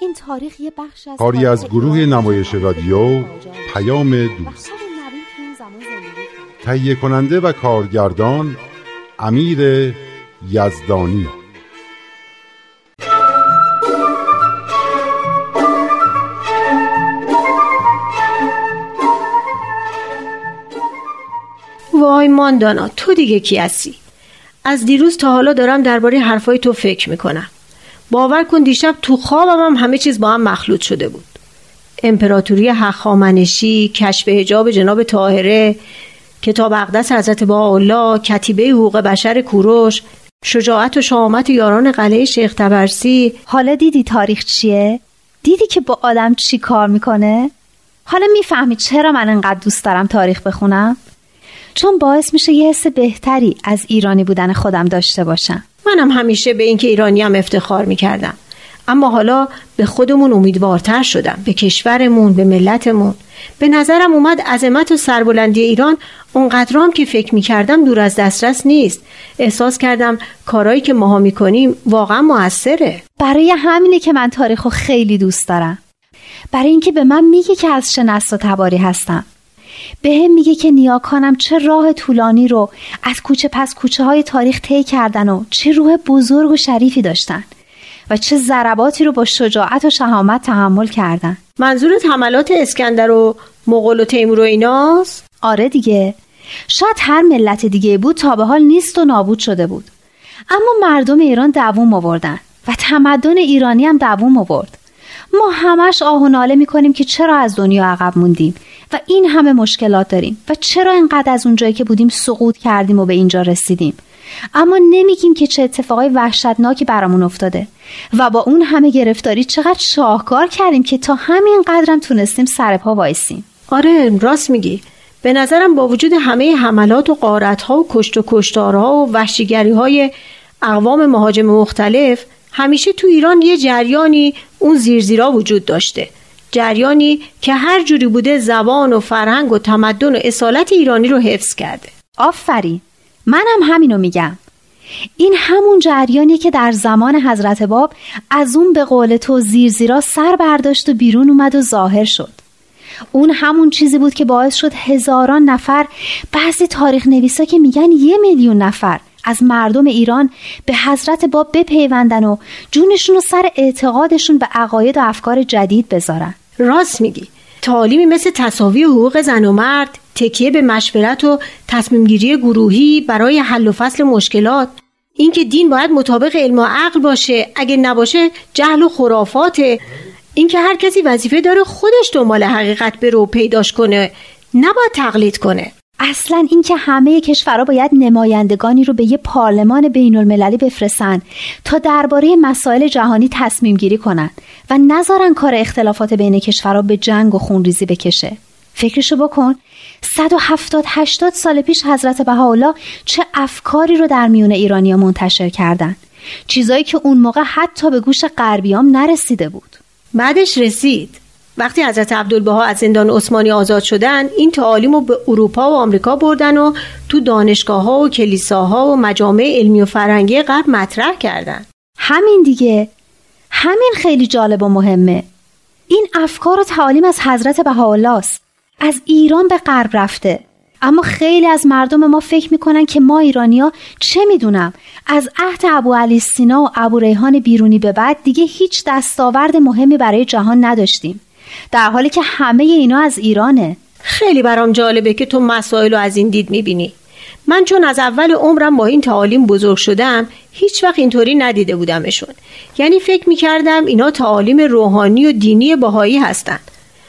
این تاریخ یه بخش از کاری از گروه نمایش رادیو پیام دوست. تهیه کننده و کارگردان امیر یزدانی. وای ماندانا تو دیگه کی هستی؟ از دیروز تا حالا دارم درباره حرفای تو فکر می‌کنم. باور کن دیشب تو خوابم هم همه چیز با هم مخلوط شده بود امپراتوری حخامنشی کشف حجاب جناب طاهره کتاب اقدس حضرت با الله کتیبه حقوق بشر کوروش شجاعت و شامت یاران قلعه شیخ تبرسی حالا دیدی تاریخ چیه؟ دیدی که با آدم چی کار می‌کنه؟ حالا می‌فهمی چرا من انقدر دوست دارم تاریخ بخونم؟ چون باعث میشه یه حس بهتری از ایرانی بودن خودم داشته باشم منم همیشه به اینکه ایرانی هم افتخار می‌کردم. اما حالا به خودمون امیدوارتر شدم. به کشورمون به ملتمون. به نظرم اومد عظمت و سربلندی ایران اونقدرام که فکر می‌کردم دور از دسترس نیست. احساس کردم کارایی که ماها می‌کنیم واقعا موثره. برای همینه که من تاریخو خیلی دوست دارم. برای اینکه به من میگه که از و تباری هستم. به هم میگه که نیاکانم چه راه طولانی رو از کوچه پس کوچه های تاریخ طی کردن و چه روح بزرگ و شریفی داشتن و چه ضرباتی رو با شجاعت و شهامت تحمل کردن. منظورت حملات اسکندر و مغول و تیمور و ایناست؟ آره دیگه. شاید هر ملت دیگه بود تا به حال نیست و نابود شده بود. اما مردم ایران دووم آوردن و تمدن ایرانی هم دووم آورد. ما همش آه و ناله می‌کنیم که چرا از دنیا عقب موندیم و این همه مشکلات داریم و چرا اینقدر از اونجایی که بودیم سقوط کردیم و به اینجا رسیدیم. اما نمیگیم که چه اتفاقای وحشتناکی برامون افتاده و با اون همه گرفتاری چقدر شاهکار کردیم که تا همین قدرم تونستیم سر پا وایسیم. آره راست میگی. به نظرم با وجود همه حملات و قارت ها و کشت و کشتارها و وحشیگری های اقوام مهاجم مختلف همیشه تو ایران یه جریانی اون زیرزیرا وجود داشته. جریانی که هر جوری بوده زبان و فرهنگ و تمدن و اصالت ایرانی رو حفظ کرده. آفرین. منم همینو میگم. این همون جریانی که در زمان حضرت باب از اون به قول تو زیرزیرا سر برداشت و بیرون اومد و ظاهر شد. اون همون چیزی بود که باعث شد هزاران نفر بعضی تاریخ نویسا که میگن یه میلیون نفر از مردم ایران به حضرت باب بپیوندن و جونشون رو سر اعتقادشون به عقاید و افکار جدید بذارن. راست میگی. تعالیمی مثل تصاوی حقوق زن و مرد تکیه به مشورت و تصمیمگیری گروهی برای حل و فصل مشکلات. اینکه دین باید مطابق علم و عقل باشه اگه نباشه جهل و خرافاته. اینکه هر کسی وظیفه داره خودش دنبال حقیقت بره و پیداش کنه نباید تقلید کنه. اصلا اینکه همه کشورها باید نمایندگانی رو به یه پارلمان بین المللی بفرستن تا درباره مسائل جهانی تصمیم گیری کنن و نذارن کار اختلافات بین کشورها به جنگ و خونریزی بکشه. فکرشو بکن 170 80 سال پیش حضرت بهاءالله چه افکاری رو در میون ایرانیا منتشر کردن. چیزایی که اون موقع حتی به گوش غربیام نرسیده بود. بعدش رسید. وقتی حضرت عبدالبها از زندان عثمانی آزاد شدن این تعالیم رو به اروپا و آمریکا بردن و تو دانشگاه ها و کلیساها و مجامع علمی و فرنگی غرب مطرح کردن. همین دیگه. همین خیلی جالب و مهمه. این افکار و تعالیم از حضرت بهاءالله است از ایران به غرب رفته. اما خیلی از مردم ما فکر می‌کنن که ما ایرانیا چه می‌دونم؟ از عهد ابو علی سینا و ابو ریحان بیرونی به بعد دیگه هیچ دستاورد مهمی برای جهان نداشتیم. در حالی که همه اینا از ایرانه. خیلی برام جالبه که تو مسائل رو از این دید می‌بینی. من چون از اول عمرم با این تعالیم بزرگ شدم هیچ وقت اینطوری ندیده بودمشون. یعنی فکر می‌کردم اینا تعالیم روحانی و دینی باهایی هستند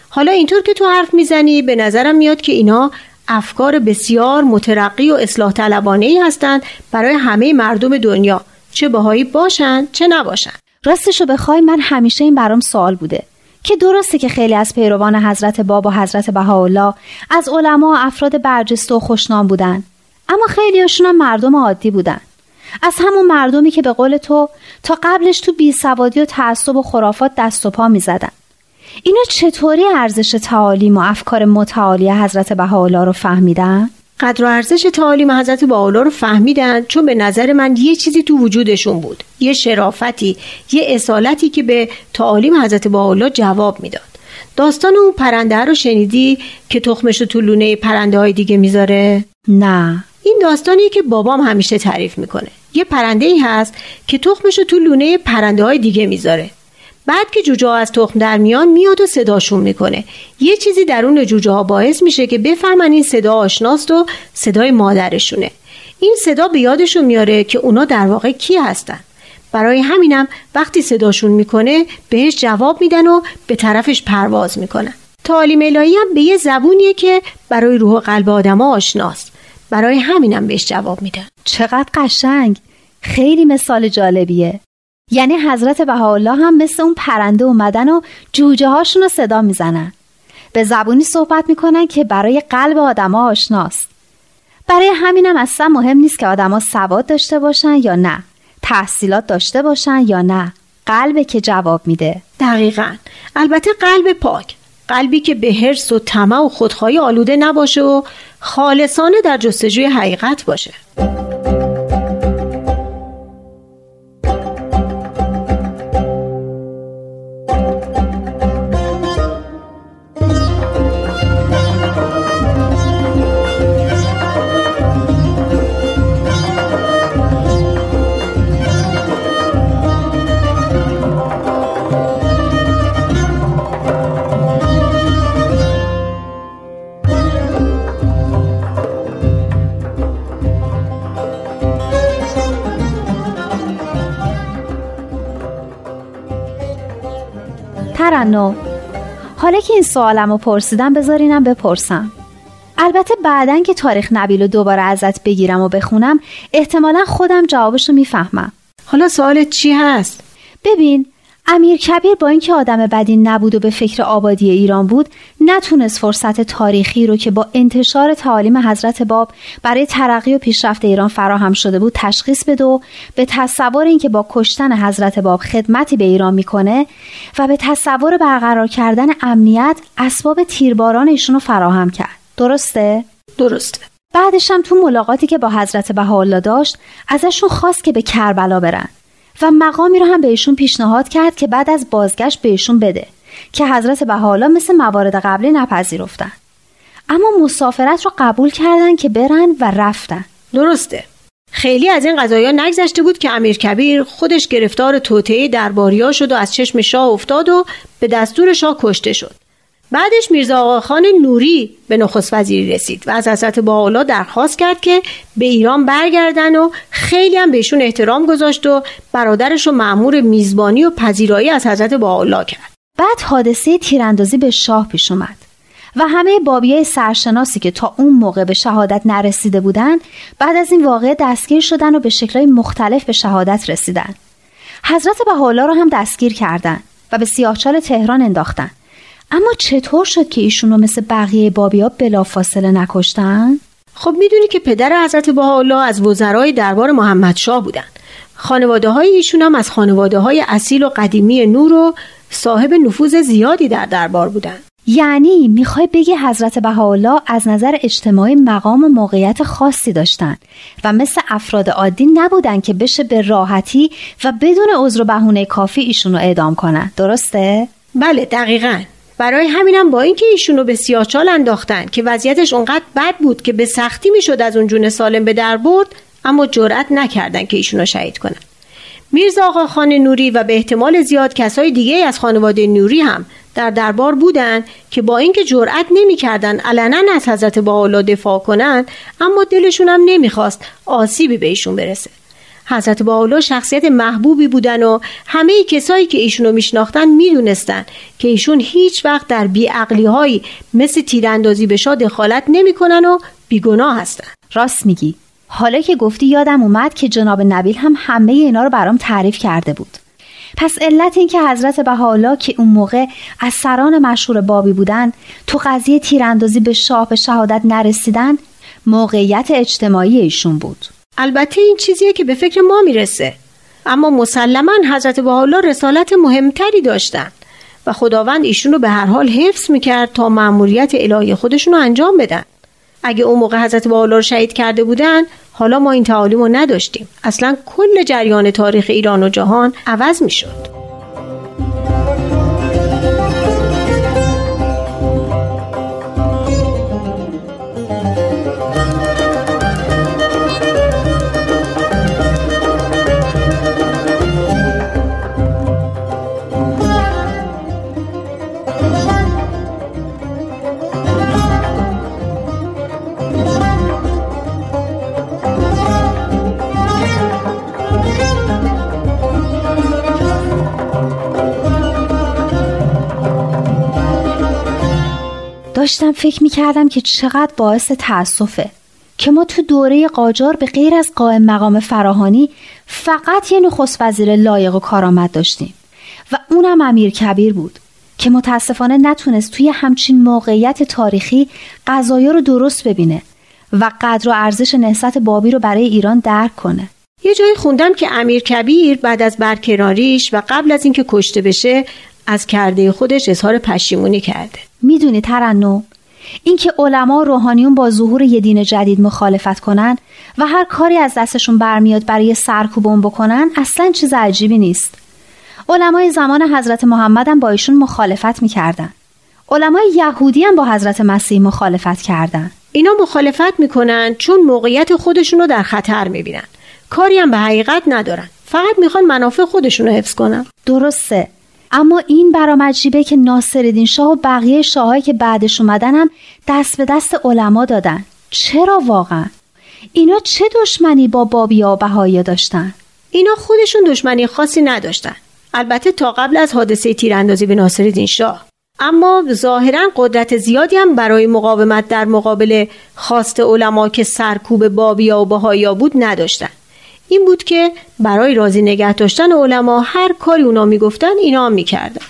حالا اینطور که تو حرف می‌زنی به نظرم میاد که اینا افکار بسیار مترقی و اصلاح طلبانه ای هستند برای همه مردم دنیا. چه باهایی باشن چه نباشن. راستشو بخوای من همیشه این برام سوال بوده. که درسته که خیلی از پیروان حضرت باب و حضرت بهاءالله از علما و افراد برجسته و خوشنام بودن. اما خیلیاشون هم مردم عادی بودن. از همون مردمی که به قول تو تا قبلش تو بیسوادی و تعصب و خرافات دست و پا می‌زدن. اینا چطوری ارزش تعالیم و افکار متعالی حضرت بهاءالله رو فهمیدن؟ قدر و ارزش تعالیم حضرت بهاءالله رو فهمیدن چون به نظر من یه چیزی تو وجودشون بود. یه شرافتی یه اصالتی که به تعالیم حضرت بهاءالله جواب می‌داد. داستان اون پرنده رو شنیدی که تخمش تو لونه پرنده های دیگه می‌ذاره؟ نه. این داستانی که بابام همیشه تعریف می‌کنه. یه پرنده ای هست که تخمش تو لونه پرنده های دیگه می‌ذاره. بعد که جوجه ها از تخم در میان میاد و صداشون می‌کنه. یه چیزی درون جوجه ها باعث میشه که بفهمن این صدا آشناست و صدای مادرشونه. این صدا به یادشون میاره که اونا در واقع کی هستن. برای همینم وقتی صداشون می‌کنه بهش جواب میدن و به طرفش پرواز می‌کنن. تعالیم الهی هم به یه زبونیه که برای روح و قلب آدما آشناست. برای همینم بهش جواب میدن. چقدر قشنگ. خیلی مثال جالبیه. یعنی حضرت بهاءالله هم مثل اون پرنده اومدن و جوجه هاشون رو صدا می‌زنن. به زبونی صحبت می‌کنن که برای قلب آدما آشناست. برای همینم اصلا مهم نیست که آدما سواد داشته باشن یا نه تحصیلات داشته باشن یا نه. قلبه که جواب میده. دقیقا. البته قلب پاک. قلبی که به حرس و طمع و خودخواهی آلوده نباشه و خالصانه در جستجوی حقیقت باشه. ترنم حالا که این سوالم رو پرسیدم بذارینم بپرسم البته بعدا که تاریخ نبیل رو دوباره ازت بگیرم و بخونم احتمالا خودم جوابش رو می‌فهمم حالا سوالت چی هست؟ ببین امیر کبیر با اینکه آدم بدی نبود و به فکر آبادی ایران بود نتونست فرصت تاریخی رو که با انتشار تعالیم حضرت باب برای ترقی و پیشرفت ایران فراهم شده بود تشخیص بده و به تصور اینکه با کشتن حضرت باب خدمتی به ایران می‌کنه و به تصور برقرار کردن امنیت اسباب تیرباران ایشون رو فراهم کرد. درسته؟ درسته. بعدش هم تو ملاقاتی که با حضرت بهاءالله داشت ازشون خواست که به کربلا برن. و مقامی رو هم بهشون پیشنهاد کرد که بعد از بازگشت بهشون بده که حضرت بهاءالله مثل موارد قبلی نپذیرفتن. اما مسافرت رو قبول کردن که برن و رفتن. درسته. خیلی از این قضایا نگذشته بود که امیر کبیر خودش گرفتار توطعه درباریا شد و از چشم شاه افتاد و به دستور شاه کشته شد. بعدش میرزا آقاخان نوری به نخست وزیری رسید و از حضرت باالا درخواست کرد که به ایران برگردن و خیلی هم بهشون احترام گذاشت و برادرش رو معمور میزبانی و پذیرایی از حضرت باالا کرد. بعد حادثه تیراندازی به شاه پیش اومد و همه بابیای سرشناسی که تا اون موقع به شهادت نرسیده بودن بعد از این واقعه دستگیر شدن و به شکلهای مختلف به شهادت رسیدن. حضرت بهاءالله رو هم دستگیر کردند و به سیاهچال تهران انداختن. اما چطور شد که ایشون رو مثل بقیه بابیا بلافاصله نکشتن؟ خب می‌دونی که پدر حضرت بهاءالله از وزرای دربار محمد شاه بودن خانواده های ایشون هم از خانواده های اصیل و قدیمی نور و صاحب نفوذ زیادی در دربار بودن یعنی می‌خوای بگی حضرت بهاءالله از نظر اجتماعی مقام و موقعیت خاصی داشتن و مثل افراد عادی نبودن که بشه به راحتی و بدون عذر و بهونه کافی ایشون رو اعدام کنن درسته؟ بله دقیقا برای همینم با اینکه ایشونو به سیاهچال انداختن که وضعیتش اونقدر بد بود که به سختی می‌شد از اون جون سالم به در برد اما جرأت نکردن که ایشونو شهید کنن. میرزا آقا خان نوری و به احتمال زیاد کسای دیگه از خانواده نوری هم در دربار بودند که با اینکه جرأت نمی‌کردن علنا از حضرت باالا دفاع کنند اما دلشون هم نمی‌خواست آسیبی به ایشون برسه. حضرت باولا شخصیت محبوبی بودن و همه کسایی که ایشونو میشناختن می‌دونستن که ایشون هیچ وقت در بیعقلی هایی مثل تیراندازی به شاه دخالت نمی‌کنن و بیگناه هستن. راست میگی. حالا که گفتی یادم اومد که جناب نبیل هم همه اینا رو برام تعریف کرده بود. پس علت این که حضرت بهاءالله که اون موقع از سران مشهور بابی بودن تو قضیه تیراندازی به شاه به شهادت نرسیدن موقعیت اجتماعی ایشون بود. البته این چیزیه که به فکر ما می‌رسه. اما مسلما حضرت بهاءالله رسالت مهمتری داشتن و خداوند ایشون رو به هر حال حفظ می‌کرد تا مأموریت الهی خودشون رو انجام بدن. اگه اون موقع حضرت بهاءالله رو شهید کرده بودن حالا ما این تعالیم رو نداشتیم. اصلا کل جریان تاریخ ایران و جهان عوض می‌شد. داشتم فکر می کردم که چقدر باعث تأسفه که ما تو دوره قاجار به غیر از قائم مقام فراهانی فقط یه نخست وزیر لایق و کارآمد داشتیم و اونم امیر کبیر بود که متاسفانه نتونست توی همچین موقعیت تاریخی قضایا رو درست ببینه و قدر و ارزش نهضت بابی رو برای ایران درک کنه. یه جایی خوندم که امیر کبیر بعد از برکناریش و قبل از اینکه کشته بشه از کرده خودش اظهار پشیمونی کرده. می‌دونی ترنم. اینکه علما روحانیون با ظهور یه دین جدید مخالفت کنن و هر کاری از دستشون برمیاد برای سرکوب بکنن اصلا چیز عجیبی نیست. علمای زمان حضرت محمد هم با ایشون مخالفت می‌کردن. علمای یهودی هم با حضرت مسیح مخالفت کردن. اینا مخالفت می‌کنن چون موقعیت خودشون رو در خطر می‌بینن. کاری هم به حقیقت ندارن. فقط می‌خوان منافع خودشون رو حفظ کنن. درسته. اما این برام عجیبه که ناصرالدین شاه و بقیه شاههایی که بعدش اومدن هم دست به دست علما دادن. چرا واقعا؟ اینا چه دشمنی با بابیا و بهایی داشتن؟ اینا خودشون دشمنی خاصی نداشتن. البته تا قبل از حادثه تیراندازی به ناصرالدین شاه. اما ظاهرا قدرت زیادی هم برای مقاومت در مقابل خواست علما که سرکوب بابیا و بهایا بود نداشتن. این بود که برای راضی نگه داشتن علما هر کاری اونا می‌گفتن اینا هم می‌کردن.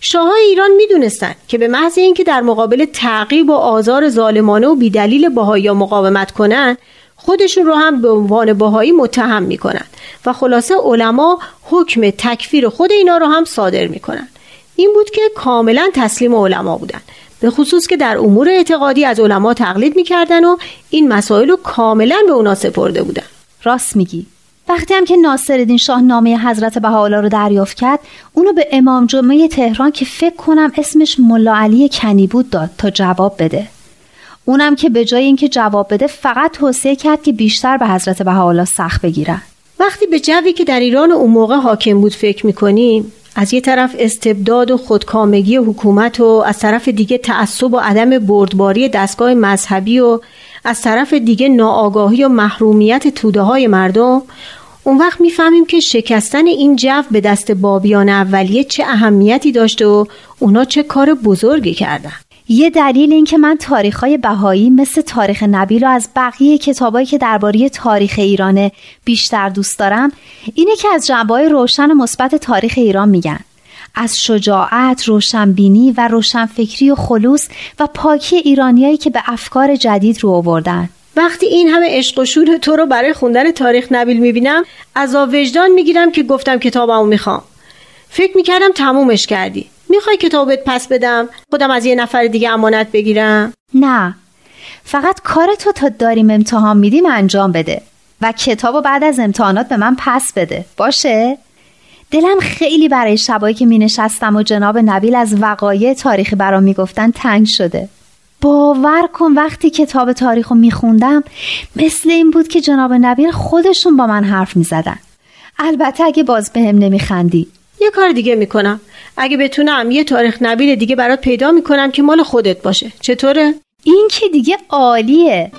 شاههای ایران می‌دونستند که به محض اینکه در مقابل تعقیب و آزار ظالمانه و بیدلیل باهایی مقاومت کنند خودشون رو هم به عنوان باهایی متهم می‌کنن و خلاصه علما حکم تکفیر خود اینا رو هم صادر می‌کنن. این بود که کاملا تسلیم علما بودن. به خصوص که در امور اعتقادی از علما تقلید می‌کردن و این مسائل رو کاملا به اونا سپرده بودن. راست میگی. وقتی هم که ناصرالدین شاه نامه حضرت بهاءالله رو دریافت کرد اونو به امام جمعه تهران که فکر کنم اسمش ملا علی کنی بود داد تا جواب بده. اونم که به جای اینکه جواب بده فقط توصیه کرد که بیشتر به حضرت بهاءالله سخت بگیرن. وقتی به جوی که در ایران اون موقع حاکم بود فکر می‌کنیم از یه طرف استبداد و خودکامگی حکومت و از طرف دیگه تعصب و عدم بردباری دستگاه مذهبی و از طرف دیگه ناآگاهی و محرومیت توده های مردم اون وقت می‌فهمیم که شکستن این جو به دست بابیان اولیه چه اهمیتی داشته و اونا چه کار بزرگی کردن. یه دلیل این که من تاریخهای بهایی مثل تاریخ نبیل رو از بقیه کتابایی که درباره تاریخ ایرانه بیشتر دوست دارم اینه که از جنبه روشن و مثبت تاریخ ایران میگن. از شجاعت، روشنبینی و روشنفکری و خلوص و پاکی ایرانیایی که به افکار جدید رو آوردن. وقتی این همه عشق و شور تو رو برای خوندن تاریخ نبیل می‌بینم از وجدان می‌گیرم که گفتم کتابمو می‌خوام. فکر می‌کردم تمومش کردی. می‌خوای کتابت پس بدم؟ خودم از یه نفر دیگه امانت بگیرم؟ نه. فقط کار تو تا داریم امتحان میدیم انجام بده و کتابو بعد از امتحانات به من پس بده. باشه؟ دلم خیلی برای شبایی که می نشستم و جناب نبیل از وقایع تاریخی برام می‌گفتن تنگ شده. باور کن وقتی کتاب تاریخ رو میخوندم مثل این بود که جناب نبیل خودشون با من حرف می‌زدن. البته اگه باز به هم نمیخندی. یه کار دیگه می‌کنم. اگه بتونم یه تاریخ نبیل دیگه برات پیدا می‌کنم که مال خودت باشه. چطوره؟ این که دیگه عالیه.